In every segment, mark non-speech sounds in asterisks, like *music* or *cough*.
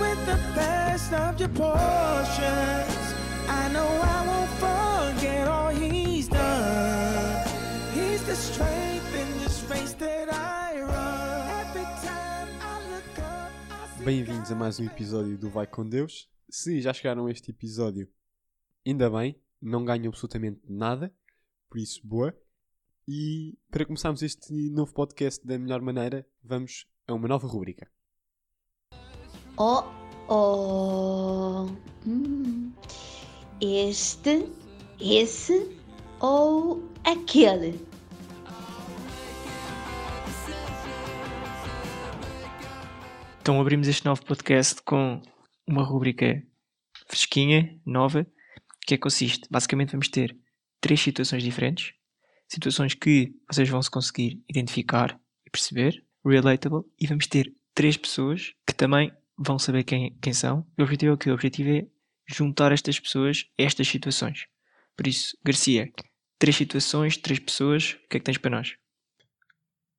with the best of your portions. I know I won't forget all He's done. He's the strength in this race Bem-vindos a mais um episódio do Vai com Deus. Se já chegaram a este episódio, ainda bem, não ganham absolutamente nada, por isso, boa. E para começarmos este novo podcast da melhor maneira, vamos a uma nova rubrica. Oh, oh. Hum. Este, esse ou aquele? Então abrimos este novo podcast com uma rubrica fresquinha, nova, que é que consiste. Basicamente vamos ter três situações diferentes, situações que vocês vão se conseguir identificar e perceber, relatable, e vamos ter três pessoas que também vão saber quem, quem são. O objetivo é o quê? O objetivo é juntar estas pessoas a estas situações. Por isso, Garcia, três situações, três pessoas, o que é que tens para nós?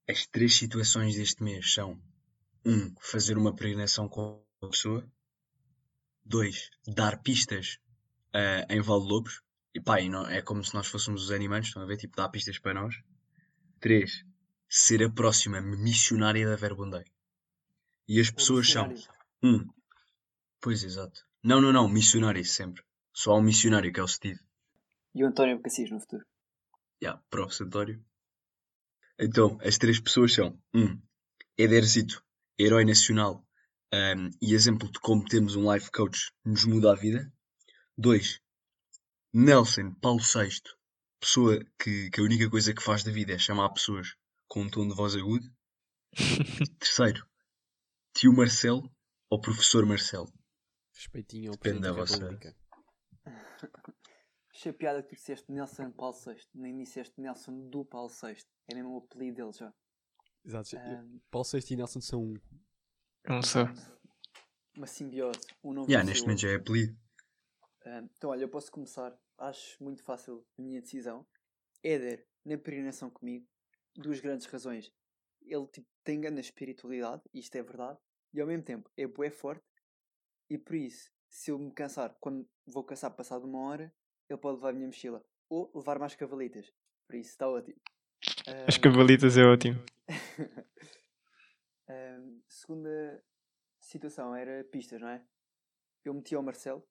As três situações deste mês são: 1. Um, fazer uma peregrinação com a pessoa. 2. Dar pistas ah, em Val de Lobos. E pá, e não, é como se nós fôssemos os animais, estão a ver? Tipo, dar pistas para nós. 3. Ser a próxima missionária da Verbundei. E as pessoas são: 1. Um, pois exato. Não, não, não, missionário sempre. Só há um missionário que é o Steve. E o António Cassis no futuro? Já, prof. Santório. Então, as três pessoas são: 1. Um, Ederzito, herói nacional um, e exemplo de como temos um life coach nos muda a vida. 2. Nelson Paulo VI, pessoa que, que a única coisa que faz da vida é chamar pessoas com um tom de voz agudo. *laughs* Terceiro, tio Marcelo ou professor Marcelo. Respeitinho ao Depende da vossa-. Achei piada que tu disseste Nelson Paulo VI, nem disseste Nelson do Paulo VI. É mesmo o apelido dele já. Exato. Ahm, Paulo VI e Nelson são um. Não sei. uma simbiose. Um não Yeah, neste momento já é apelido. Ahm, então, olha, eu posso começar. Acho muito fácil a minha decisão. Éder, na peregrinação comigo, duas grandes razões. Ele tipo, tem grande espiritualidade, isto é verdade, e ao mesmo tempo é bué forte, e por isso, se eu me cansar, quando vou cansar passado uma hora, ele pode levar a minha mochila. Ou levar mais cavalitas. Por isso, está ótimo. As Ahm, cavalitas é ótimo. *laughs* Ahm, segunda situação era pistas, não é? Eu meti ao Marcelo,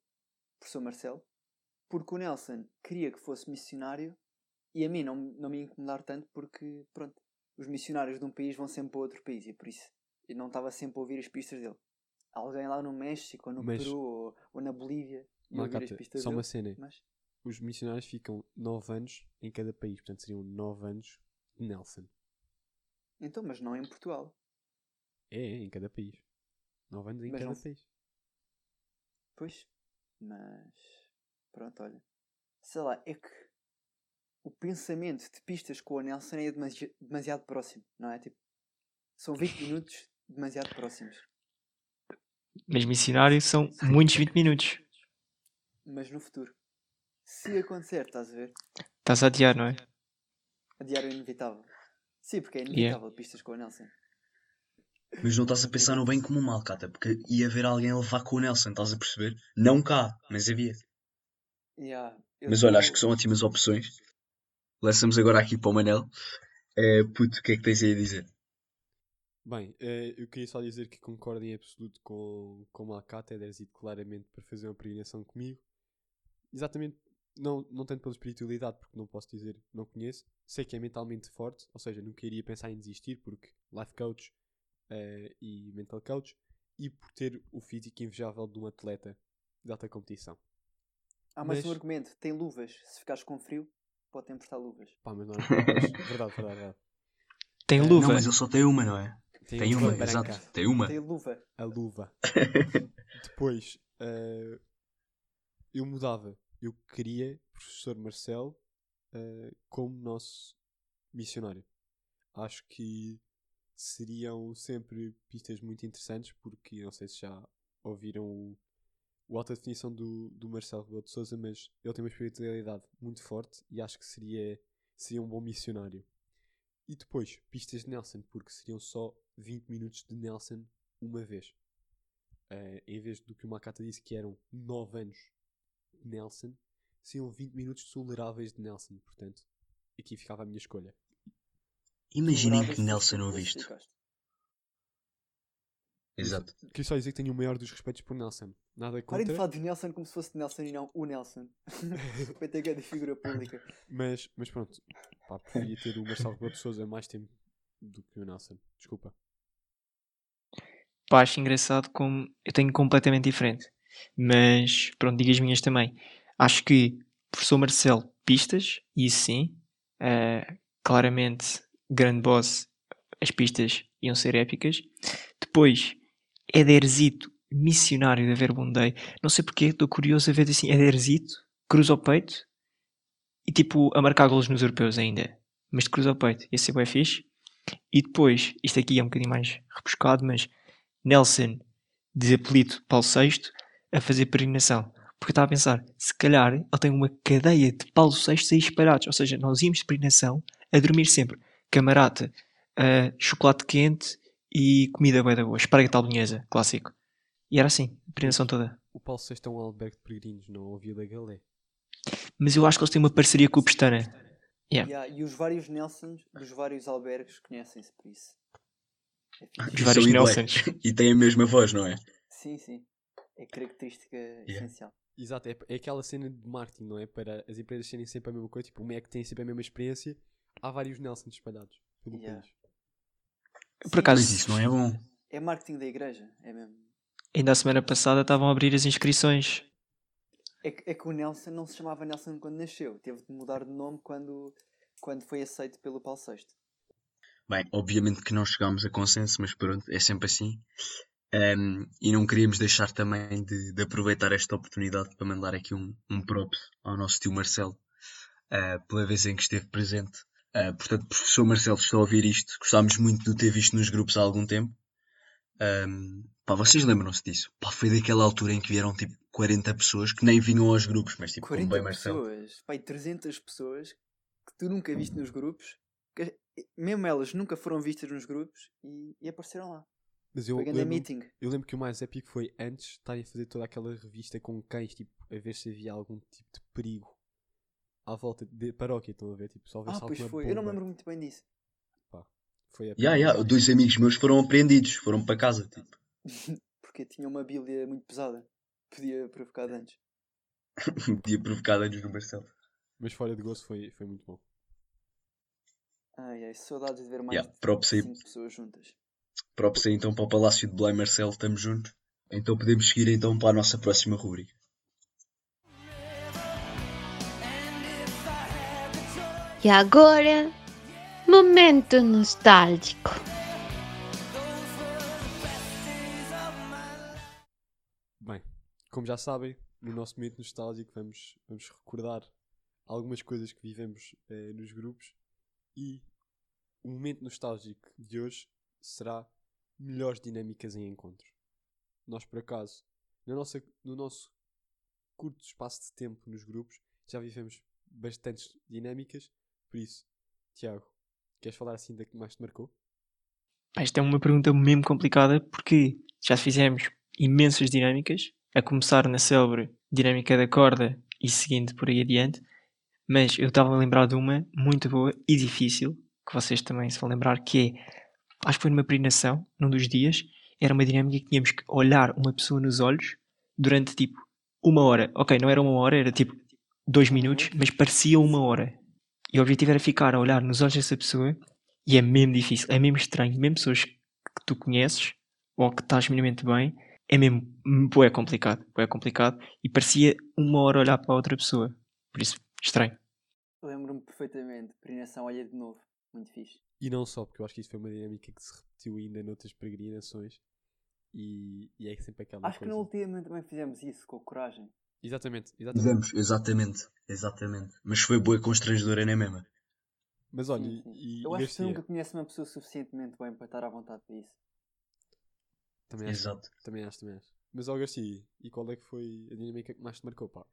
professor Marcelo, porque o Nelson queria que fosse missionário e a mim não, não me incomodar tanto porque, pronto, os missionários de um país vão sempre para outro país e por isso eu não estava sempre a ouvir as pistas dele. Alguém lá no México ou no Mas- Peru ou, ou na Bolívia ia ouvir as pistas só dele. uma cena. Mas, Os missionários ficam 9 anos em cada país, portanto seriam 9 anos de Nelson. Então, mas não em Portugal. É, é, em cada país. 9 anos em Mas cada não- país. Pois, mas pronto, olha. Sei lá, é que o pensamento de pistas com o Nelson é demasi- demasiado próximo, não é? Tipo, são 20 *laughs* minutos demasiado próximos. Mas missionário são muitos 20 minutos. Mas no futuro, se acontecer, estás a ver? Estás a adiar, não é? Adiar é inevitável. Sim, porque é Yeah. inevitável pistas com o Nelson. Mas não estás a pensar no bem como o mal, Cata, porque ia haver alguém a levar com o Nelson, estás a perceber? Não cá, mas havia. Yeah, Mas olha, tô- acho que são ótimas opções. Lançamos agora aqui para o Manel. É, puto, o que é que tens aí a dizer? Bem, eh, eu queria só dizer que concordo em absoluto com, com o Malcata, é ido claramente para fazer uma peregrinação comigo. Exatamente, não, não tanto pela espiritualidade, porque não posso dizer, não conheço. Sei que é mentalmente forte, ou seja, nunca iria pensar em desistir, porque life coach eh, e mental coach, e por ter o físico invejável de um atleta de alta competição. Há mais um mas- argumento: tem luvas. Se ficares com frio, pode emprestar luvas. Pá, mas não é. mas, *laughs* verdade, verdade, verdade. Tem Eh, luva. Não, mas ele só tem uma, não é? Tem uma, luva exato. branca, Tem uma. Tem luva. A luva. *laughs* Depois, eh, eu mudava. Eu queria professor Marcelo eh, como nosso missionário. Acho que seriam sempre pistas muito interessantes, porque não sei se já ouviram o, o alta definição do, do Marcelo Rebelo de Souza, mas ele tem uma espiritualidade muito forte e acho que seria, seria um bom missionário. E depois, pistas de Nelson, porque seriam só 20 minutos de Nelson uma vez. Eh, em vez do que o Macata disse que eram 9 anos Nelson, seriam 20 minutos toleráveis de Nelson. Portanto, aqui ficava a minha escolha. Imaginem que Nelson tu ouve isto. classificaste. Exato. Queria só dizer que tenho o maior dos respeitos por Nelson. Nada Parem de contra, falar de Nelson como se fosse Nelson e não o Nelson. *laughs* Ter que é de figura pública. mas, mas pronto. Pá, preferia ter o Marcelo Rebelo de Souza mais tempo do que o Nelson. Desculpa. Pá, acho engraçado como eu tenho completamente diferente. Mas, pronto, digo as minhas também. Acho que, professor Marcelo, pistas, e sim, eh, claramente, grande boss, as pistas iam ser épicas. Depois, Ederzito, missionário da Verbundei. Não sei porque, estou curioso a ver assim, Ederzito, cruza o peito e tipo, a marcar golos nos europeus ainda. Mas de cruza o peito, ia ser bem fixe. E depois, isto aqui é um bocadinho mais rebuscado, mas Nelson, de apelido Paulo VI, a fazer peregrinação. Porque eu estava a pensar, se calhar ele tem uma cadeia de Paulo VI aí espalhados. Ou seja, nós íamos de peregrinação a dormir sempre. Camarata, ah, chocolate quente e comida bem da boa. Esparguete à bolonhesa, clássico. E era assim, a peregrinação toda. O Paulo VI é um albergue de peregrinos, não ouviu da Galé. Mas eu acho que eles têm uma parceria com o Pestana. Yeah. Yeah, e os vários Nelsons dos vários albergues conhecem-se por isso. É. Os vários. Nelsons. E tem a mesma voz, não é? Sim, sim. É característica essencial. Exato, é, é aquela cena de marketing, não é? Para as empresas serem sempre a mesma coisa. Tipo, o Mac tem sempre a mesma experiência. Há vários Nelsons espalhados pelo Yeah. país. Por acaso, Mas isso não é bom. É marketing da igreja, é mesmo. ainda a semana passada estavam a abrir as inscrições. É que, é que o Nelson não se chamava Nelson quando nasceu. Teve de mudar de nome quando, quando foi aceito pelo Paulo VI. Bem, obviamente que não chegámos a consenso, mas pronto, é sempre assim. Ahm, e não queríamos deixar também de, de aproveitar esta oportunidade para mandar aqui um, um props ao nosso tio Marcelo, ah, pela vez em que esteve presente. Ah, portanto, professor Marcelo, está a ouvir isto, gostámos muito de o ter visto nos grupos há algum tempo. Ahm, pá, vocês lembram-se disso? Pá, foi daquela altura em que vieram tipo 40 pessoas que nem vinham aos grupos, mas tipo, como 40 bem Marcelo. pessoas, pai, 300 pessoas que tu nunca viste nos grupos, que mesmo elas nunca foram vistas nos grupos e, e apareceram lá. Mas eu lembro, meeting. eu lembro que o mais épico foi antes estarem a fazer toda aquela revista com cães, tipo, a ver se havia algum tipo de perigo à volta de paróquia. Estão a ver? Tipo, só ver Ah, se pois alguma foi. Eu não me lembro muito bem disso. Foi épico. Ya, ya, dois amigos meus foram apreendidos, foram para casa. Tipo. *laughs* Porque tinha uma bíblia muito pesada. Podia provocar danos. *laughs* Podia provocar danos no Marcelo. Mas fora de gozo foi, foi muito bom. Ai, ai, saudades de ver mais Yeah, de props aí. 5 pessoas juntas. Props aí então para o Palácio de Belém Marcelo, estamos juntos. Então podemos seguir então para a nossa próxima rubrica. E agora, momento nostálgico. Bem, como já sabem, no nosso momento nostálgico vamos, vamos recordar algumas coisas que vivemos eh, nos grupos e o momento nostálgico de hoje será melhores dinâmicas em encontros. Nós, por acaso, na nossa, no nosso curto espaço de tempo nos grupos, já vivemos bastantes dinâmicas, por isso, Tiago, queres falar assim da que mais te marcou? Esta é uma pergunta mesmo complicada porque já fizemos imensas dinâmicas, a começar na célebre dinâmica da corda e seguindo por aí adiante, mas eu estava a lembrar de uma muito boa e difícil, que vocês também se vão lembrar, que é, acho que foi numa peregrinação, num dos dias, era uma dinâmica que tínhamos que olhar uma pessoa nos olhos durante tipo uma hora. Ok, não era uma hora, era tipo dois minutos, mas parecia uma hora. E o objetivo era ficar a olhar nos olhos dessa pessoa e é mesmo difícil, é mesmo estranho. Mesmo pessoas que tu conheces ou que estás minimamente bem, é mesmo é complicado. É complicado. E parecia uma hora olhar para a outra pessoa. Por isso, estranho. Lembro-me perfeitamente. Peregrinação, olha de novo. Muito fixe. E não só, porque eu acho que isso foi uma dinâmica que se repetiu ainda noutras peregrinações e, e é sempre aquela Acho que coisa. na última também fizemos isso com coragem. Exatamente, exatamente. Fizemos, exatamente, exatamente. Mas foi boa constrangedora, não é mesmo? Mas olha, Sim, sim. e, Eu e acho que tu nunca conheces uma pessoa suficientemente bem para estar à vontade para isso. também acho, Exato. também acho, também acho. Mas, ó Garcia, e qual é que foi a dinâmica que mais te marcou, pá?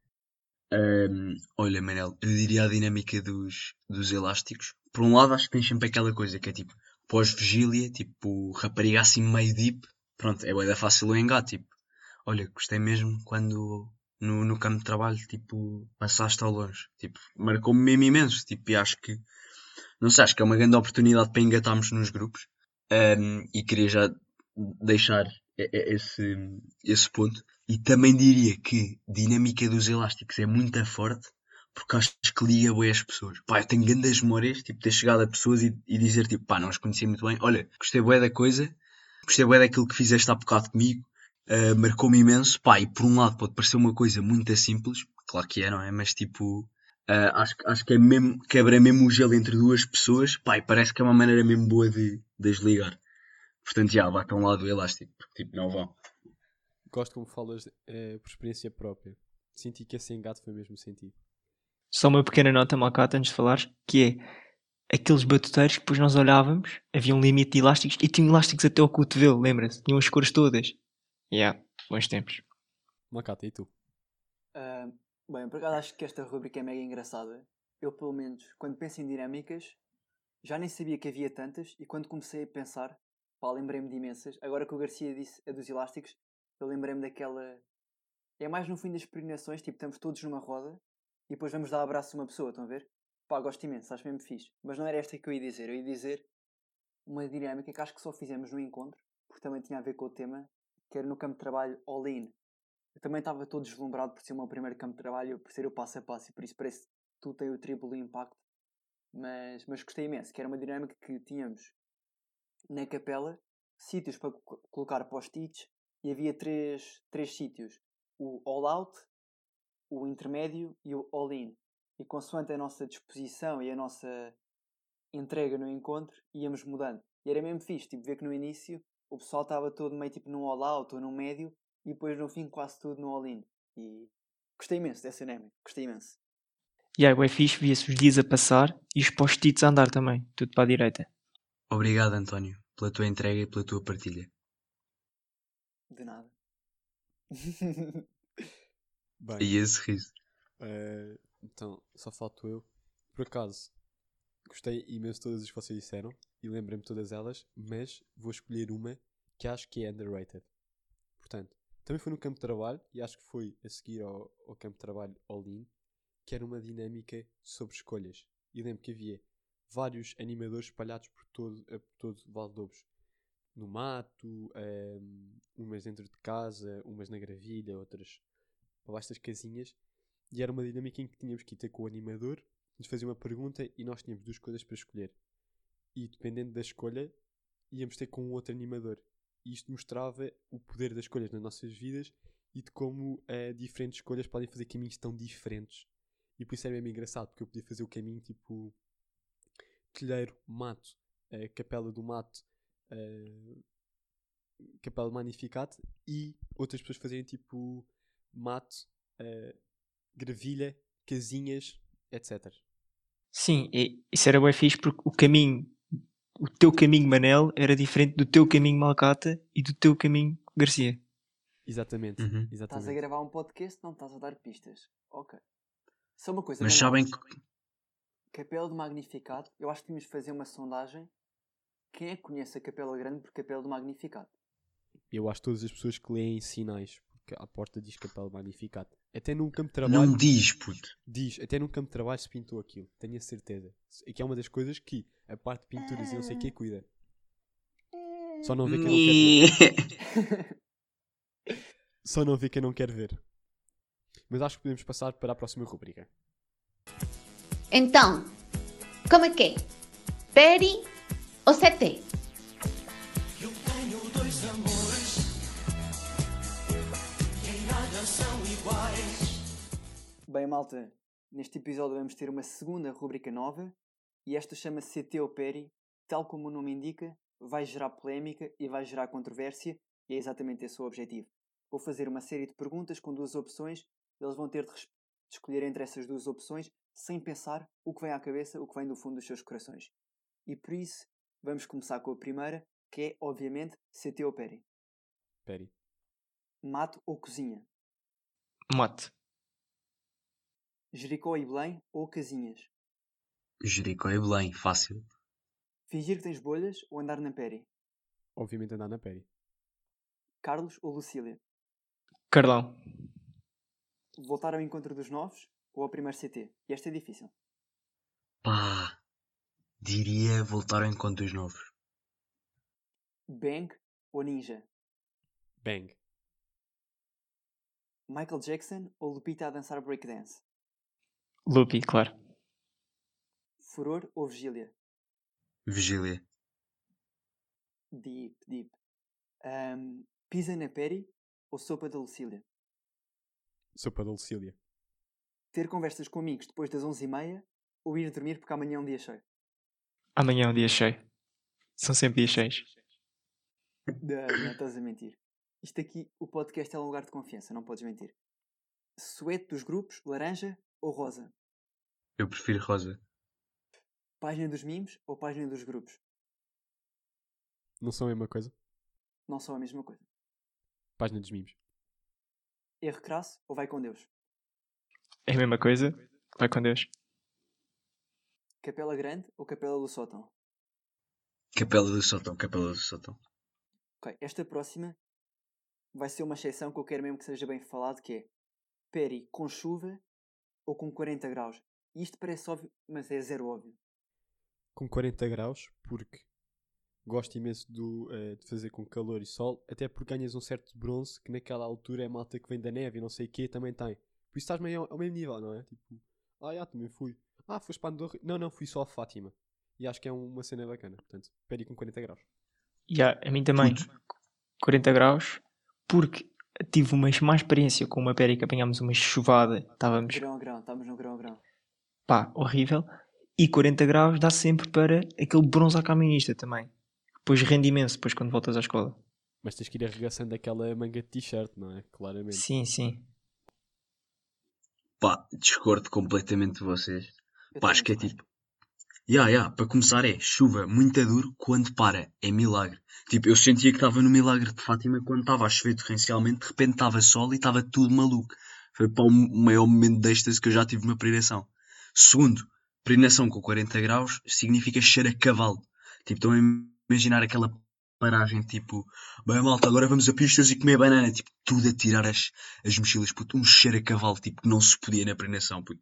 Ahm, olha, Manel, eu diria a dinâmica dos, dos elásticos. Por um lado, acho que tens sempre aquela coisa que é tipo pós-vigília, tipo rapariga assim meio deep. Pronto, é bué da fácil o engate. Tipo, olha, gostei mesmo quando no, no campo de trabalho, tipo, passaste ao longe. Tipo, marcou-me mesmo imenso. Tipo, e acho que, não sei, acho que é uma grande oportunidade para engatarmos nos grupos. Ahm, e queria já deixar esse, esse ponto. E também diria que a dinâmica dos elásticos é muito forte porque acho que liga bem as pessoas. Pá, eu tenho grandes memórias, tipo, ter chegado a pessoas e, e dizer, tipo, pá, não as conheci muito bem. Olha, gostei bué da coisa, gostei bué daquilo que fizeste há bocado comigo, ah, marcou-me imenso. Pá, e por um lado pode parecer uma coisa muito simples, claro que é, não é? Mas tipo, ah, acho, acho que é mesmo, quebra mesmo o gelo entre duas pessoas, pá, parece que é uma maneira mesmo boa de, de as ligar. Portanto, já, batam lá do elástico, porque tipo, não vão. Gosto como falas eh, por experiência própria. Senti que esse engate foi mesmo sentido. Só uma pequena nota, Malcata, antes de falares, que é aqueles batuteiros que depois nós olhávamos, havia um limite de elásticos e tinham elásticos até ao cotovelo, lembra-se? Tinham as cores todas. Yeah, bons tempos. Macata, e tu? Ah, bem, por acaso acho que esta rubrica é mega engraçada. Eu, pelo menos, quando penso em dinâmicas, já nem sabia que havia tantas e quando comecei a pensar, pá, lembrei-me de imensas. Agora que o Garcia disse a dos elásticos, eu lembrei-me daquela. É mais no fim das peregrinações, tipo, estamos todos numa roda e depois vamos dar abraço a uma pessoa, estão a ver? Pá, gosto imenso, acho mesmo fixe. Mas não era esta que eu ia dizer, eu ia dizer uma dinâmica que acho que só fizemos no encontro, porque também tinha a ver com o tema, que era no campo de trabalho all-in. Eu também estava todo deslumbrado por ser o meu primeiro campo de trabalho, por ser o passo a passo, e por isso parece que tu tem o triplo impacto. Mas, mas gostei imenso, que era uma dinâmica que tínhamos na capela, sítios para co- colocar post-its, e havia três, três sítios: o all-out, o intermédio e o all-in. E consoante a nossa disposição e a nossa entrega no encontro, íamos mudando. E era mesmo fixe, tipo, ver que no início o pessoal estava todo meio tipo num all-out ou num médio, e depois no fim quase tudo no all-in. E gostei imenso dessa dinâmica, gostei imenso. E aí, é fixe, via-se os dias a passar e os post-its a andar também, tudo para a direita. Obrigado, António, pela tua entrega e pela tua partilha. De nada. *laughs* Bem, E esse riso. eh, então, só falto eu. Por acaso, gostei imenso de todas as que vocês disseram e lembrei-me de todas elas, mas vou escolher uma que acho que é underrated. Portanto, também foi no campo de trabalho e acho que foi a seguir ao, ao campo de trabalho all-in, que era uma dinâmica sobre escolhas. E lembro que havia vários animadores espalhados por todo, eh, por todo Valdobos. No mato, ehm, umas dentro de casa, umas na gravilha, outras para baixo das casinhas. E era uma dinâmica em que tínhamos que ir ter com o animador, nos fazia uma pergunta e nós tínhamos duas coisas para escolher. E dependendo da escolha, íamos ter com um outro animador. E isto mostrava o poder das escolhas nas nossas vidas e de como eh, diferentes escolhas podem fazer caminhos tão diferentes. E por isso era mesmo engraçado, porque eu podia fazer o caminho tipo telheiro, mato, eh, capela do mato, eh, capela do magnificat e outras pessoas fazerem tipo mato, eh, gravilha, casinhas, etc. Sim, e isso era bem fixe porque o caminho, o teu caminho Manel era diferente do teu caminho Malcata e do teu caminho Garcia. Exatamente, Uhum. Estás a exatamente. gravar um podcast, não estás a dar pistas. Ok. Só uma coisa, Mas sabem que. Capela do Magnificado, eu acho que tínhamos de fazer uma sondagem. Quem é que conhece a Capela Grande por Capela do Magnificado? Eu acho que todas as pessoas que leem sinais, porque à porta diz capela magnificat. Até num campo de trabalho Não diz, puto. diz, até num campo de trabalho se pintou aquilo, tenho a certeza. E que é uma das coisas que a parte de pinturas e não sei o que cuida. Só não vê quem não quer ver. *laughs* Só não vê quem não quer ver. Mas acho que podemos passar para a próxima rubrica. Então, como é que é? Peri ou CT? Bem, malta, neste episódio vamos ter uma segunda rubrica nova e esta chama-se CT ou Peri. Tal como o nome indica, vai gerar polémica e vai gerar controvérsia e é exatamente esse o objetivo. Vou fazer uma série de perguntas com duas opções eles vão ter de, de escolher entre essas duas opções sem pensar o que vem à cabeça, o que vem do fundo dos seus corações. E por isso, vamos começar com a primeira, que é, obviamente, CT ou Peri. Peri. Mato ou cozinha? Mate. Jericó e Belém ou casinhas? Jericó e Belém, fácil. Fingir que tens bolhas ou andar na peri? Obviamente andar na peri. Carlos ou Lucília? Carlão. Voltar ao encontro dos novos ou ao primeiro CT? E esta é difícil. Pá, diria voltar ao encontro dos novos. Bang ou Ninja? Bang. Michael Jackson ou Lupita a dançar breakdance? Lupi, claro. Furor ou Vigília? Vigília. Deep, deep. Ahm, pizza na peri ou sopa da Lucília? Sopa da Lucília. Ter conversas com amigos depois das 11h30 ou ir dormir porque amanhã é um dia cheio? Amanhã é um dia cheio. São sempre dias cheios. Não, não estás a mentir. Isto aqui, o podcast é um lugar de confiança, não podes mentir. Suete dos grupos, laranja ou rosa? Eu prefiro rosa. Página dos mimos ou página dos grupos? Não são a mesma coisa? Não são a mesma coisa. Página dos mimos. Erro crasso ou vai com Deus? É a mesma coisa? Vai com Deus. Capela grande ou capela do sótão? Capela do Sotão, Capela do Sotão. Ok, esta próxima vai ser uma exceção que eu quero mesmo que seja bem falado, que é Peri com chuva ou com 40 graus. E isto parece óbvio, mas é zero óbvio. Com 40 graus, porque gosto imenso do, eh, de fazer com calor e sol, até porque ganhas um certo bronze que naquela altura é malta que vem da neve e não sei o quê, também tem. Por isso estás meio ao, ao mesmo nível, não é? Tipo, ah, já, também fui. Ah, foste para Andorra? Não, não, fui só a Fátima. E acho que é uma cena bacana. Portanto, pede com 40 graus. Yeah, a mim também. 40 graus. Porque tive uma má experiência com uma pera que apanhámos uma chuvada. Estávamos, Grão a grão, estamos no grão a grão. pá, horrível. E 40 graus dá sempre para aquele bronze à caminhista também. Depois rende imenso depois quando voltas à escola. Mas tens que ir arregaçando aquela manga de t-shirt, não é? Claramente. Sim, sim. Pá, discordo completamente de vocês. Pá, acho que é tipo. Ya, ya, para começar é chuva muito duro quando para, é milagre. Tipo, eu sentia que estava no milagre de Fátima quando estava a chover torrencialmente, de repente estava sol e estava tudo maluco. Foi para o maior momento de êxtase que eu já tive numa peregrinação. Segundo, peregrinação com 40 graus significa cheiro a cavalo. Tipo, estão a imaginar aquela paragem, tipo, bem malta, agora vamos a pistas e comer banana. Tipo, tudo a tirar as, as mochilas, puto, um cheiro a cavalo, tipo, que não se podia na peregrinação, puto.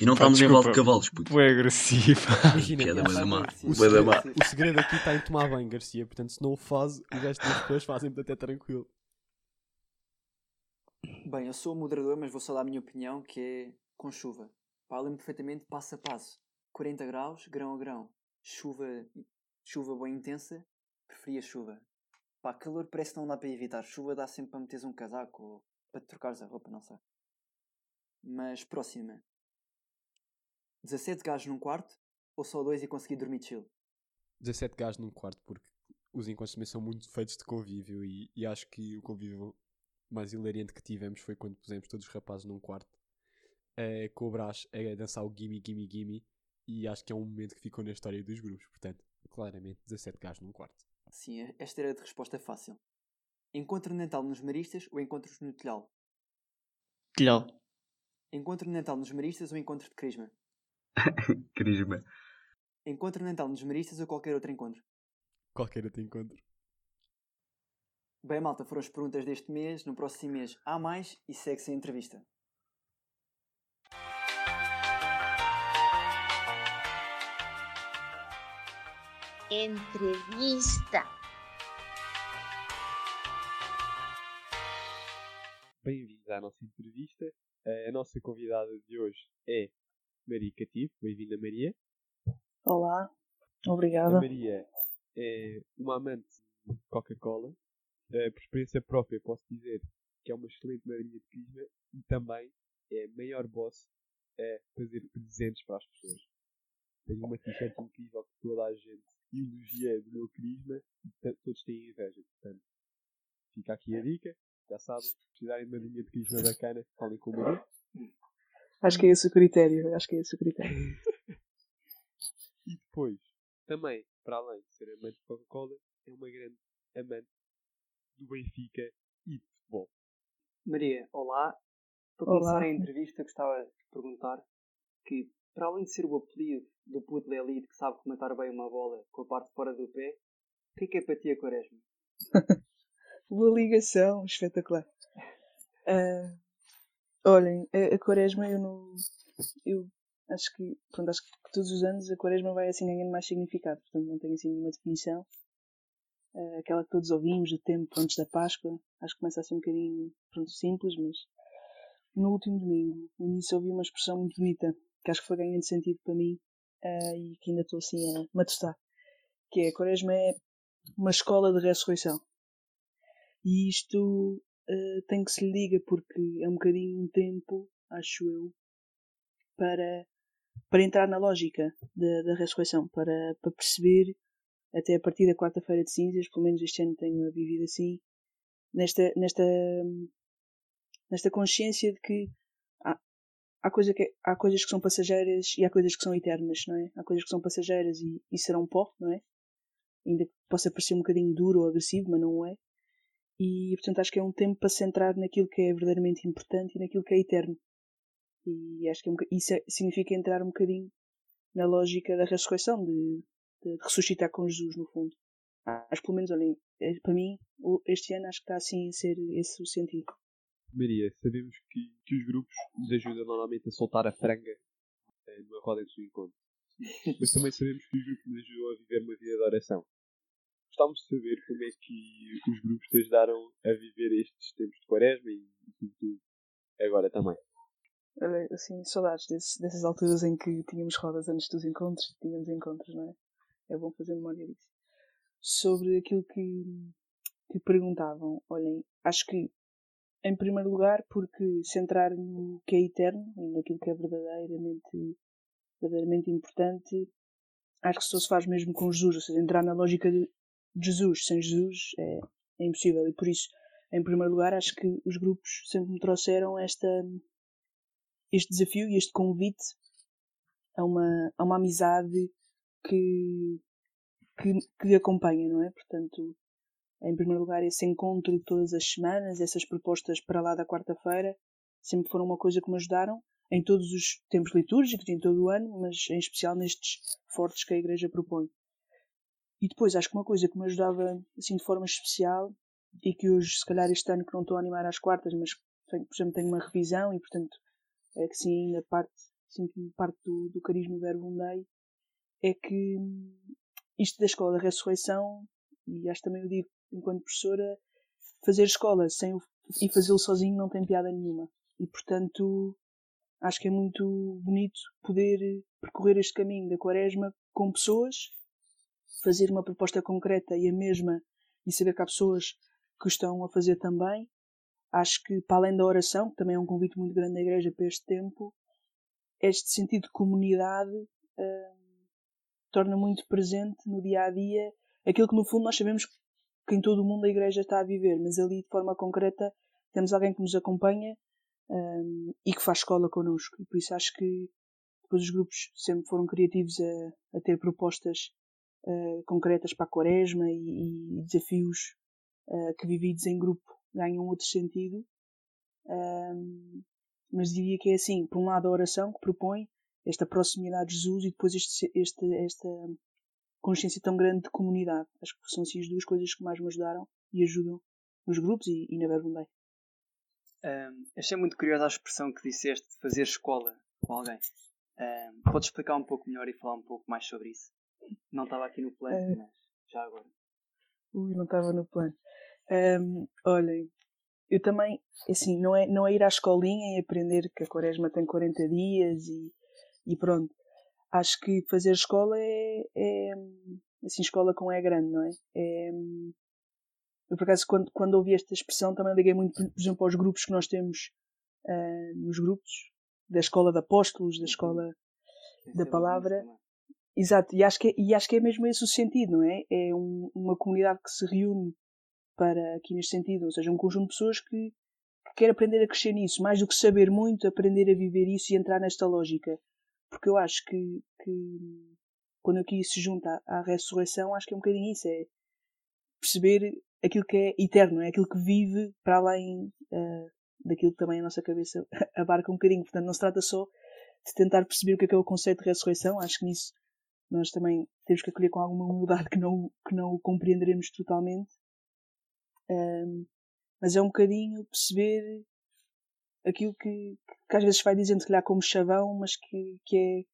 E não Pá, estávamos em val de desculpa. cavalos, puto. Foi agressivo. *laughs* Imagina, Piada bué da má. o, má. segredo, o segredo aqui está em tomar banho, Garcia. Portanto, se não o faz, o resto das pessoas fazem até tranquilo. Bem, eu sou o moderador, mas vou só dar a minha opinião, que é com chuva. Lembro perfeitamente, passo a passo. 40 graus, grão a grão. Chuva, chuva bem intensa, preferia chuva. Pá, calor parece que não dá para evitar. Chuva dá sempre para meteres um casaco ou para te trocares a roupa, não sei. Mas próxima. 17 gajos num quarto ou só dois e conseguir dormir chill? 17 gajos num quarto, porque os encontros também são muito feitos de convívio e, e acho que o convívio mais hilariante que tivemos foi quando pusemos todos os rapazes num quarto eh, com o Brás a dançar o Gimme Gimme Gimme e acho que é um momento que ficou na história dos grupos, portanto, claramente 17 gajos num quarto. Sim, esta era de resposta fácil. Encontro Natal nos Maristas ou encontros no Telhal? Telhal. Encontro de Natal nos Maristas ou encontro de Crisma? *laughs* Crisma. Encontro Natal nos Maristas ou qualquer outro encontro? Qualquer outro encontro. Bem, malta, foram as perguntas deste mês. No próximo mês há mais e segue-se a entrevista. Entrevista. Bem-vindos à nossa entrevista. Eh, a nossa convidada de hoje é Maria Cativo. Bem-vinda, Maria. Olá, A obrigada. Maria é uma amante de Coca-Cola. Eh, por experiência própria, posso dizer que é uma excelente madrinha de crisma e também é a maior boss a fazer presentes para as pessoas. Tenho uma t-shirt incrível que toda a gente elogia do meu crisma e to- todos têm inveja. Portanto, fica aqui a dica. Já sabem, se precisarem de uma linha de crisma bacana, falem com o Maria. Acho que é esse o critério. Acho que é esse o critério. *laughs* E depois, também, para além de ser amante de Coca-Cola, é uma grande amante do Benfica e de futebol. Maria, olá. Para começar a entrevista, gostava de perguntar que, para além de ser o apelido do puto de elite que sabe comentar bem uma bola com a parte fora do pé, o que é que é para ti a quaresma? *laughs* Boa ligação, espetacular. Ah, olhem, a, a quaresma eu não. Eu acho que, pronto, acho que todos os anos a quaresma vai assim ganhando mais significado, portanto não tenho assim nenhuma definição. Ah, aquela que todos ouvimos, o tempo antes da Páscoa, acho que começa a ser um bocadinho pronto, simples, mas no último domingo, no início ouvi uma expressão muito bonita, que acho que foi ganhando sentido para mim ah, e que ainda estou assim a matostar, que é a quaresma é uma escola de ressurreição. E isto eh, tem que se lhe liga porque é um bocadinho um tempo, acho eu, para, para entrar na lógica da, da ressurreição, para, para perceber, até a partir da quarta-feira de cinzas, pelo menos este ano tenho vivido assim, nesta, nesta, nesta consciência de que há, há, coisa que, há coisas que são passageiras e há coisas que são eternas, não é? Há coisas que são passageiras e, e serão pó, não é? Ainda que possa parecer um bocadinho duro ou agressivo, mas não é. E, portanto, acho que é um tempo para centrar naquilo que é verdadeiramente importante e naquilo que é eterno. E acho que é um, isso é- significa entrar um bocadinho na lógica da ressurreição, de, de ressuscitar com Jesus, no fundo. Acho pelo menos, olhem, eh, para mim, este ano acho que está assim a ser esse o sentido. Maria, sabemos que, que os grupos nos ajudam normalmente a soltar a franga eh, numa roda de encontro. *laughs* Mas também sabemos que os grupos nos ajudam a viver uma vida de oração. Gostávamos de saber como é que os grupos te ajudaram a viver estes tempos de quaresma e, sobretudo, agora também. Olha, assim, saudades desse, dessas alturas em que tínhamos rodas antes dos encontros, tínhamos encontros, não é? É bom fazer memória disso. Sobre aquilo que, que perguntavam, olhem, acho que, em primeiro lugar, porque centrar no que é eterno naquilo que é verdadeiramente, verdadeiramente importante, acho que só se faz mesmo com Jesus, ou seja, entrar na lógica de Jesus. Sem Jesus é, é impossível e por isso, em primeiro lugar, acho que os grupos sempre me trouxeram esta este desafio e este convite a uma, a uma amizade que, que, que acompanha, não é? Portanto, em primeiro lugar, esse encontro todas as semanas, essas propostas para lá da quarta-feira, sempre foram uma coisa que me ajudaram em todos os tempos litúrgicos, em todo o ano, mas em especial nestes fortes que a Igreja propõe. E depois, acho que uma coisa que me ajudava assim de forma especial e que hoje, se calhar este ano que não estou a animar às quartas, mas por exemplo, tenho uma revisão e, portanto, é que sim, ainda parte, sinto-me parte do, do carisma verbo Dei, é que isto da escola da ressurreição, e acho também o digo enquanto professora, fazer escola sem o, e fazê-lo sozinho não tem piada nenhuma. E portanto, acho que é muito bonito poder percorrer este caminho da quaresma com pessoas, fazer uma proposta concreta e a mesma, e saber que há pessoas que estão a fazer também, acho que para além da oração, que também é um convite muito grande da igreja para este tempo, este sentido de comunidade hum, torna muito presente no dia a dia aquilo que no fundo nós sabemos que em todo o mundo a igreja está a viver, mas ali de forma concreta temos alguém que nos acompanha hum, e que faz escola connosco. E por isso acho que depois os grupos sempre foram criativos a, a ter propostas eh, concretas para a quaresma e, e desafios eh, que vividos em grupo ganham outro sentido. Ahm, mas diria que é assim, por um lado a oração que propõe esta proximidade de Jesus e depois este, este, esta consciência tão grande de comunidade. Acho que são assim as duas coisas que mais me ajudaram e ajudam nos grupos e, e na Verbundei. Ahm, achei muito curiosa a expressão que disseste de fazer escola com alguém. Ahm, podes explicar um pouco melhor e falar um pouco mais sobre isso? Não estava aqui no plano, Eh, mas já agora. Ui, não estava no plano. Ahm, olhem, eu também, assim, não é, não é ir à escolinha e aprender que a quaresma tem 40 dias e, e pronto. Acho que fazer escola é, é, assim, escola com é grande, não é? é eu, por acaso, quando, quando ouvi esta expressão, também liguei muito, por exemplo, aos grupos que nós temos ah, nos grupos, da escola de apóstolos, da escola Tem da palavra. Exato, e acho que é, e acho que é mesmo esse o sentido, não é? É um- uma comunidade que se reúne para aqui neste sentido, ou seja, um conjunto de pessoas que, que quer aprender a crescer nisso, mais do que saber muito, aprender a viver isso e entrar nesta lógica. Porque eu acho que, que quando aqui se junta à, à ressurreição, acho que é um bocadinho isso, é perceber aquilo que é eterno, é aquilo que vive para além ah, daquilo que também a nossa cabeça *laughs* abarca um bocadinho. Portanto, não se trata só de tentar perceber o que é que é o conceito de ressurreição. Acho que nisso nós também temos que acolher com alguma humildade que não, que não o compreenderemos totalmente. Ahm, mas é um bocadinho perceber aquilo que, que às vezes vai dizendo, se calhar, como chavão, mas que, que é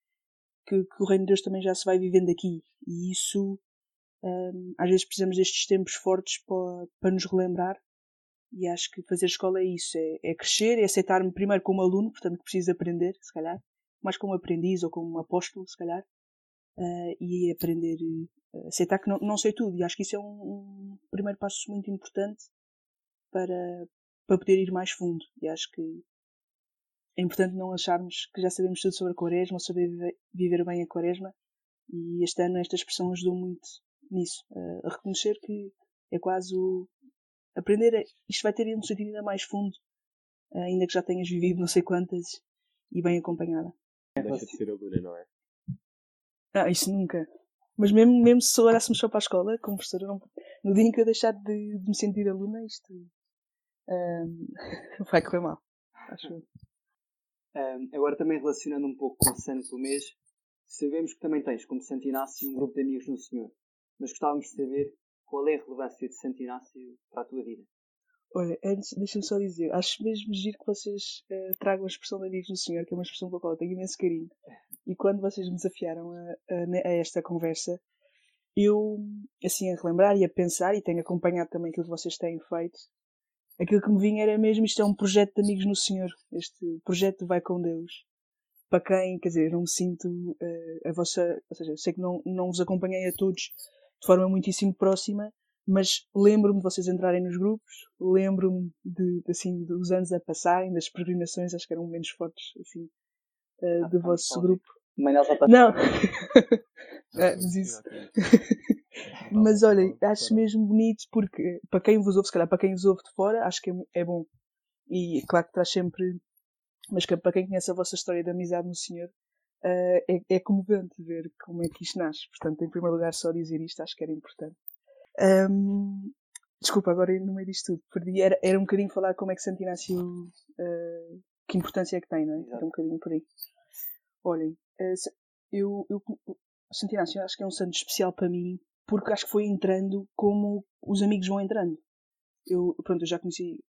que, que o reino de Deus também já se vai vivendo aqui. E isso, ahm, às vezes, precisamos destes tempos fortes para, para nos relembrar. E acho que fazer escola é isso: é, é crescer, é aceitar-me primeiro como aluno, portanto, que preciso aprender, se calhar, mais como aprendiz ou como apóstolo, se calhar, ah, e aprender, eh, aceitar que não, não sei tudo. E acho que isso é um, um primeiro passo muito importante para, para poder ir mais fundo. E acho que é importante não acharmos que já sabemos tudo sobre a quaresma ou saber viver, bem a quaresma. E este ano esta expressão ajudou muito nisso. eh, a reconhecer que é quase o. Aprender, a- isto vai ter um sentido ainda mais fundo, eh, ainda que já tenhas vivido não sei quantas e bem acompanhada. Deixa de ser aluna, não é? Ah, isso nunca. Mas mesmo, mesmo se olhássemos só para a escola, como professora, não, no dia em que eu deixar de, de me sentir aluna, isto ahm, *laughs* vai correr mal. Acho. Ahm, agora também relacionando um pouco com o santo do mês, sabemos que também tens, como Santo Inácio, um grupo de amigos no Senhor. Mas gostávamos de saber qual é a relevância de Santo Inácio para a tua vida. Olha, antes, deixa-me só dizer, acho mesmo giro que vocês eh, tragam a expressão de amigos do Senhor, que é uma expressão pela qual eu tenho imenso carinho. E quando vocês me desafiaram a, a- a esta conversa, eu, assim, a relembrar e a pensar, e tenho acompanhado também aquilo que vocês têm feito, aquilo que me vinha era mesmo, isto é um projeto de amigos no Senhor, este projeto Vai com Deus. Para quem, quer dizer, eu não me sinto eh, a vossa, ou seja, eu sei que não, não vos acompanhei a todos de forma muitíssimo próxima, mas lembro-me de vocês entrarem nos grupos, lembro-me de, de, assim, dos anos a passarem, das peregrinações, acho que eram momentos fortes, assim, eh, do vosso nostálgico. grupo. Manel já está Não! É, *laughs* mas isso. *laughs* Mas olha, acho mesmo bonito porque para quem vos ouve, se calhar para quem vos ouve de fora, acho que é, é bom. E claro que traz sempre. Mas que para quem conhece a vossa história de amizade no Senhor, eh, é, é comovente ver como é que isto nasce. Portanto, em primeiro lugar, só dizer isto acho que era importante. Ahm, desculpa, agora no meio disto tudo, perdi. Era, era um bocadinho falar como é que Santo Inácio. eh, que importância é que tem, não é? Era um bocadinho por aí. Olhem, eh, eu, eu, Santo Inácio acho que é um santo especial para mim porque acho que foi entrando como os amigos vão entrando. Eu, pronto, eu já conheci,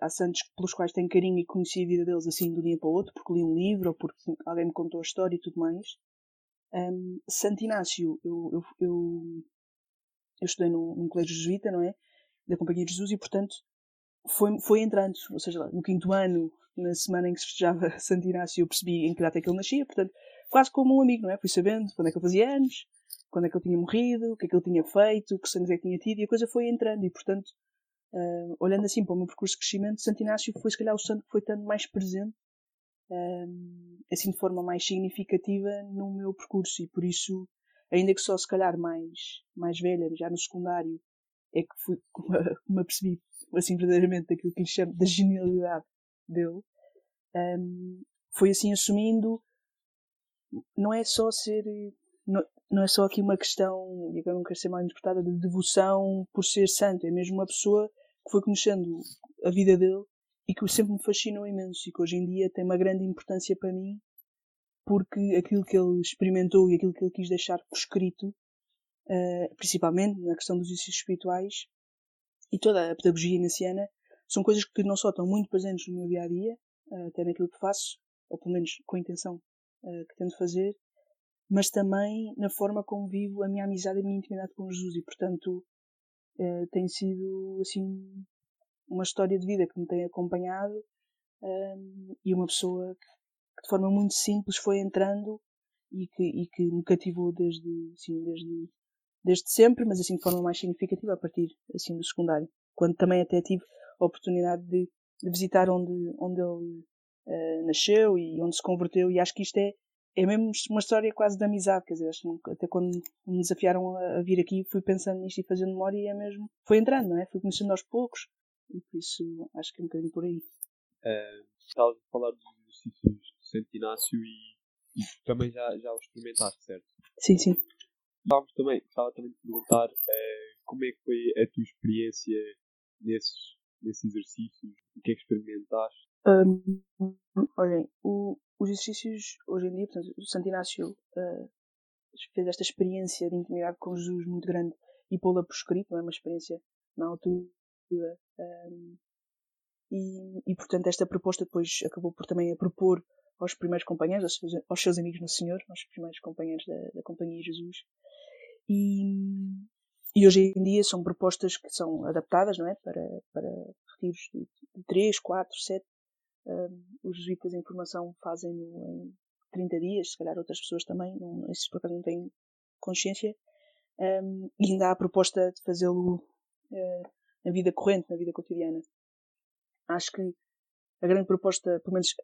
há, santos pelos quais tenho carinho e conheci a vida deles assim de um dia para o outro, porque li um livro ou porque alguém me contou a história e tudo mais. Ahm, Santo Inácio, eu, eu, eu, eu estudei num, num colégio jesuíta, não é? Da Companhia de Jesus e, portanto, foi, foi entrando, ou seja, no quinto ano, na semana em que se festejava *laughs* Santo Inácio, eu percebi em que data é que ele nascia, portanto, quase como um amigo, não é? Fui sabendo quando é que ele fazia anos, quando é que ele tinha morrido, o que é que ele tinha feito, que santos é que tinha tido, e a coisa foi entrando, e portanto, ah, olhando assim para o meu percurso de crescimento, Santo Inácio foi se calhar o santo que foi estando mais presente, ah, assim de forma mais significativa no meu percurso, e por isso, ainda que só se calhar mais, mais velha, já no secundário, é que fui, *laughs* me apercebi, assim, verdadeiramente, daquilo que lhe chamo da genialidade dele, Ahm, foi assim assumindo, não é só ser, não, não é só aqui uma questão, e agora não quero ser mal interpretada, de devoção por ser santo, é mesmo uma pessoa que foi conhecendo a vida dele e que sempre me fascinou imenso e que hoje em dia tem uma grande importância para mim porque aquilo que ele experimentou e aquilo que ele quis deixar por escrito, eh, principalmente na questão dos exercícios espirituais e toda a pedagogia inaciana, são coisas que não só estão muito presentes no meu dia a dia, até naquilo que faço, ou pelo menos com a intenção eh, que tento fazer, mas também na forma como vivo a minha amizade e a minha intimidade com Jesus. E, portanto, tem sido assim uma história de vida que me tem acompanhado ehm, e uma pessoa de forma muito simples foi entrando e que, e que me cativou desde, assim, desde, desde sempre, mas assim de forma mais significativa a partir assim do secundário, quando também até tive a oportunidade de, de visitar onde, onde ele eh, nasceu e onde se converteu e acho que isto é, é mesmo uma história quase de amizade, quer dizer, acho que até quando me desafiaram a, vir aqui fui pensando nisto e fazendo memória e é mesmo, foi entrando, não é? Fui conhecendo aos poucos e por isso acho que é um bocadinho por aí. Eh, Estavas a falar dos exercícios Santo Inácio e, e também já, já os experimentaste, certo? Sim, sim. Estávamos também, estava também te perguntar eh, como é que foi a tua experiência nesses, nesses exercícios, O que é que experimentaste? Hum, olhem, o- os exercícios hoje em dia, portanto, o Santo Inácio ah, fez esta experiência de intimidade com Jesus muito grande e pô-la por escrito, não é uma experiência na altura. hum, e, e, portanto, esta proposta depois acabou por também a propor aos primeiros companheiros, aos seus, aos seus amigos no Senhor, aos primeiros companheiros da, da Companhia Jesus. E, e hoje em dia são propostas que são adaptadas, não é? Para, para retiros de, de 3, 4, 7 um, os jesuítas em formação fazem-no em 30 dias, se calhar outras pessoas também, não, esses por acaso não têm consciência, um, e ainda há a proposta de fazê-lo uh, na vida corrente, na vida cotidiana. Acho que a grande proposta, pelo menos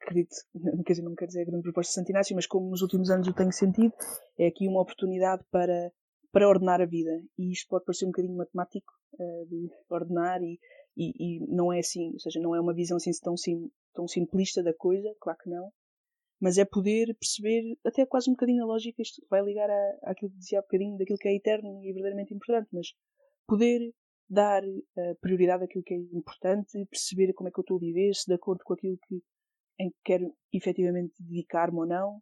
acredito, *laughs* quer dizer, não quer dizer a grande proposta de Santo Inácio, mas como nos últimos anos eu tenho sentido, é aqui uma oportunidade para, para ordenar a vida. E isto pode parecer um bocadinho matemático, uh, de ordenar e e, e, não é assim, ou seja, não é uma visão assim tão, sim, tão simplista da coisa, claro que não, mas é poder perceber até quase um bocadinho a lógica, isto vai ligar à, àquilo que dizia há bocadinho, daquilo que é eterno e verdadeiramente importante, mas poder dar uh, prioridade àquilo que é importante, perceber como é que eu estou a viver, se de acordo com aquilo que, em que quero efetivamente dedicar-me ou não,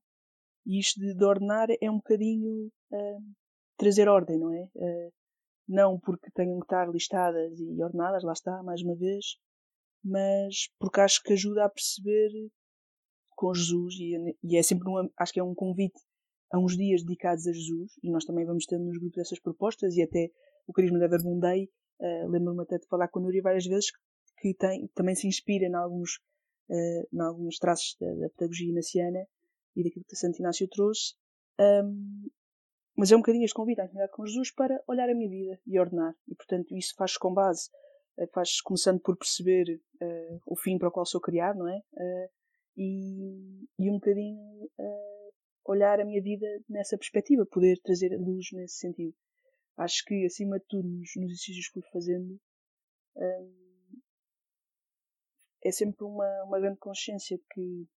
e isto de, de ordenar é um bocadinho uh, trazer ordem, não é? Uh, não porque tenham que estar listadas e ordenadas, lá está, mais uma vez, mas porque acho que ajuda a perceber com Jesus e, e é sempre um, acho que é um convite a uns dias dedicados a Jesus e nós também vamos tendo nos grupos essas propostas e até o Carisma da Verbundei uh, lembro-me até de falar com a Núria várias vezes que, tem, também se inspira em alguns, uh, em alguns traços da, da pedagogia inaciana e daquilo que Santo Inácio trouxe um, mas é um bocadinho este convite à intimidade com Jesus para olhar a minha vida e ordenar. E, portanto, isso faz com base, faz começando por perceber uh, o fim para o qual sou criado, não é? Uh, e, e um bocadinho uh, olhar a minha vida nessa perspectiva, poder trazer luz nesse sentido. Acho que, acima de tudo, nos, nos exercícios que fui fazendo, é sempre uma, uma grande consciência que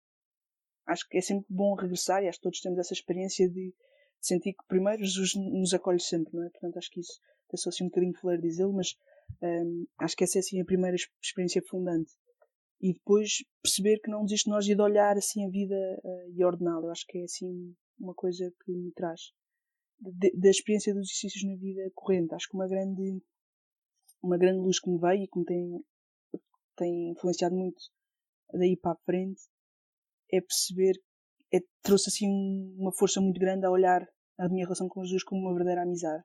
acho que é sempre bom regressar e acho que todos temos essa experiência de sentir que primeiro Jesus nos acolhe sempre, não é? Portanto, acho que isso é só assim um bocadinho fleiro dizê-lo, mas um, acho que essa é assim a primeira experiência fundante. E depois perceber que não desiste de nós e de olhar assim a vida uh, e ordená-la. Eu acho que é assim uma coisa que me traz. Da experiência dos exercícios na vida corrente. Acho que uma grande, uma grande luz que me veio e que me tem, tem influenciado muito daí para a frente é perceber é, trouxe assim uma força muito grande a olhar a minha relação com Jesus como uma verdadeira amizade.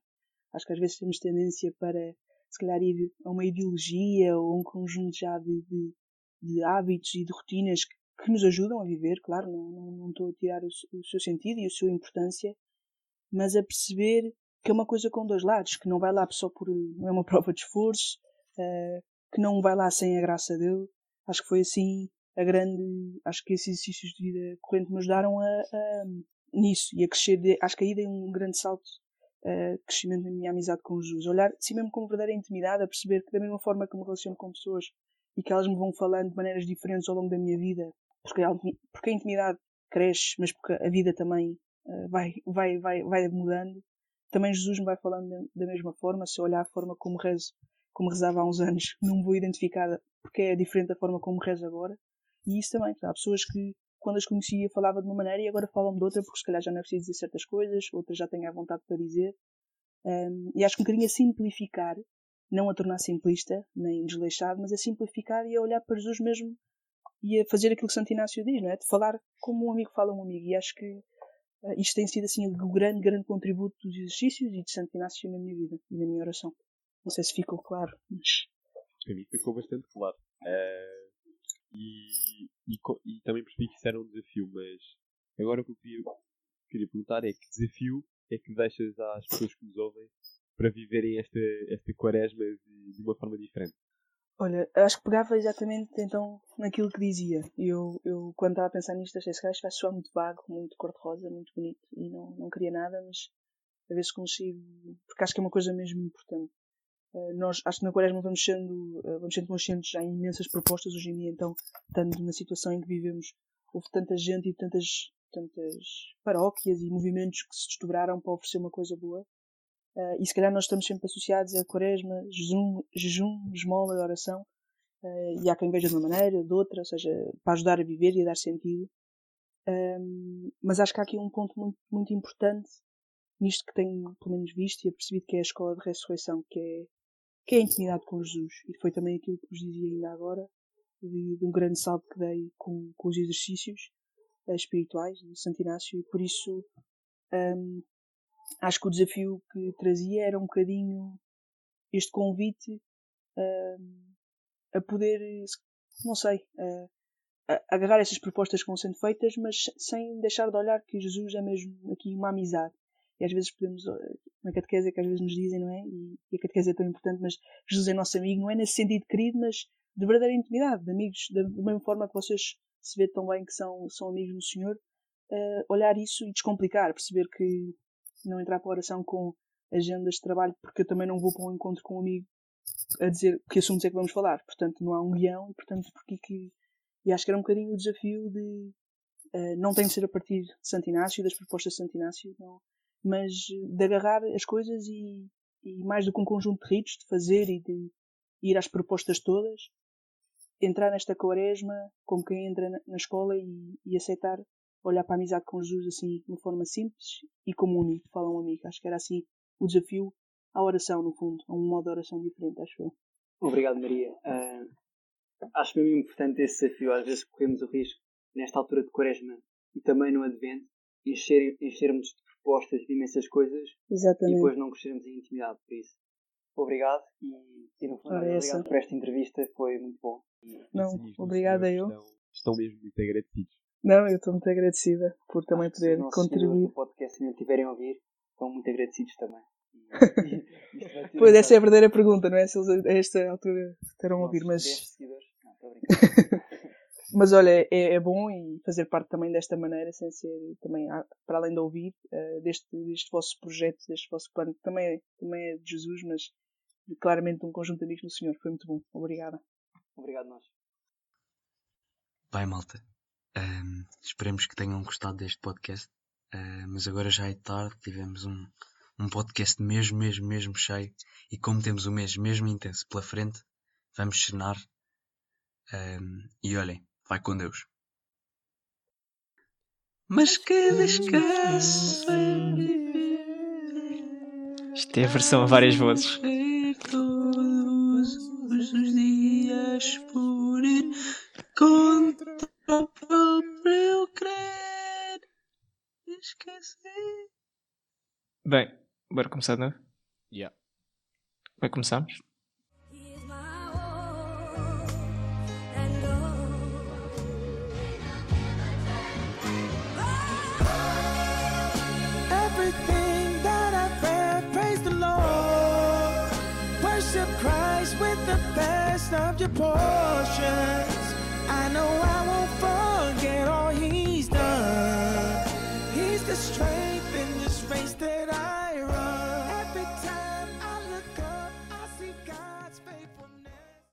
Acho que às vezes temos tendência para, se calhar, ir a uma ideologia ou um conjunto já de, de, de hábitos e de rotinas que, que, nos ajudam a viver, claro, não, não, não estou a tirar o, o, seu sentido e a sua importância, mas a perceber que é uma coisa com dois lados, que não vai lá só por. é uma *laughs* prova de esforço, uh, que não vai lá sem a graça dele. Acho que foi assim a grande. Acho que esses exercícios de vida corrente me ajudaram a, a nisso e a crescer. De, acho que aí dei um grande salto uh, crescimento na minha amizade com Jesus. Olhar, sim mesmo com verdadeira intimidade, a perceber que da mesma forma que me relaciono com pessoas e que elas me vão falando de maneiras diferentes ao longo da minha vida, porque, porque a intimidade cresce, mas porque a vida também vai, vai, vai, vai mudando. Também Jesus me vai falando da, mesma forma, se eu olhar a forma como rezo, como rezava há uns anos, *laughs* não me vou identificar porque é diferente da forma como rezo agora. E isso também, há pessoas que quando as conhecia falava de uma maneira e agora falam de outra porque se calhar já não é preciso dizer certas coisas, outras já têm a vontade para dizer. Um, e acho que um bocadinho a simplificar, não a tornar simplista, nem desleixado, mas a simplificar e a olhar para Jesus mesmo e a fazer aquilo que Santo Inácio diz, não é? De falar como um amigo fala um amigo. E acho que uh, isto tem sido assim o grande, grande contributo dos exercícios e de Santo Inácio na minha vida e na minha oração. Não sei se ficou claro, mas. Para mim ficou bastante claro. Uh e, e, e, também percebi que isso era um desafio, mas agora o que eu queria, queria perguntar é que desafio é que deixas às pessoas que nos ouvem para viverem esta, esta quaresma de, de uma forma diferente? Olha, acho que pegava exatamente então naquilo que dizia. Eu, eu quando estava a pensar nisto, achei que vai soar muito vago, muito cor-de-rosa, muito bonito e não, não queria nada, mas a ver se consigo, porque acho que é uma coisa mesmo importante. Uh, nós, acho que na Quaresma vamos sendo, uh, vamos sendo conscientes já em imensas propostas hoje em dia, então, estando na situação em que vivemos, houve tanta gente e tantas, tantas paróquias e movimentos que se desdobraram para oferecer uma coisa boa. Uh, e se calhar nós estamos sempre associados a Quaresma, jejum, jejum esmola oração. eh, e há quem veja de uma maneira, de outra, ou seja, para ajudar a viver e a dar sentido. Ahm, mas acho que há aqui um ponto muito, muito importante nisto que tenho pelo menos visto e apercebido que é a escola de ressurreição, que é, que é a intimidade com Jesus. E foi também aquilo que vos dizia ainda agora, de, de um grande salto que dei com, com os exercícios eh, espirituais de Santo Inácio, e por isso ahm, acho que o desafio que trazia era um bocadinho este convite ahm, a poder, não sei, a- agarrar essas propostas que vão sendo feitas, mas sem deixar de olhar que Jesus é mesmo aqui uma amizade. E às vezes podemos, eh, na catequese que às vezes nos dizem, não é? E, a catequese é tão importante, mas Jesus é nosso amigo, não é nesse sentido querido, mas de verdadeira intimidade, de amigos, da, mesma forma que vocês se vê tão bem que são, são amigos no Senhor, eh, olhar isso e descomplicar, perceber que não entrar para a oração com agendas de trabalho, porque eu também não vou para um encontro com um amigo a dizer que assuntos é que vamos falar. Portanto, não há um guião e, portanto, porque que. E acho que era um bocadinho o desafio de. eh, não tem de ser a partir de Santo Inácio, das propostas de Santo Inácio, não, mas de agarrar as coisas e, e mais do que um conjunto de ritos, de fazer e de ir às propostas todas, entrar nesta quaresma como quem entra na, na escola e, e aceitar olhar para a amizade com Jesus assim de uma forma simples e como um amigo, fala um amigo. Acho que era assim o desafio à oração, no fundo, a um modo de oração diferente, acho eu. Obrigado, Maria. Ah, acho mesmo importante esse desafio. Às vezes corremos o risco, nesta altura de quaresma e também no advento, encher, enchermos de propostas de imensas coisas e Exatamente. depois não crescermos em intimidade. Por isso, obrigado e, e no fundo, obrigado essa. por esta entrevista. Foi muito bom. Não, obrigada eu. Estão, estão mesmo muito agradecidos. Não, eu estou muito agradecida por também Acho se poder contribuir. do podcast ainda estiverem a ouvir, estão muito agradecidos também. *laughs* Pois essa é a verdadeira pergunta, não é? Se eles a esta altura terão a ouvir, mas, 10 seguidores. Não, estou a brincar. *laughs* mas olha, é, é bom e fazer parte também desta maneira, sem ser também, para além de ouvir, eh, deste, deste vosso projeto, deste vosso plano, que também é, também é de Jesus, mas claramente de um conjunto de amigos no Senhor. Foi muito bom. Obrigada. Obrigado, nós. Bem, malta. Ahm, esperemos que tenham gostado deste podcast. Ah, mas agora já é tarde, tivemos um, um podcast mesmo, mesmo, mesmo cheio. E como temos um mês mesmo intenso pela frente, vamos cenar. Ahm, e olhem, vai com Deus. Mas que descanso viver, Isto é a versão a várias vozes. todos os dias por ir Esquecer. Bem, bora começar de novo? Yeah. Bem, começamos? Christ with the best of your portions. I know I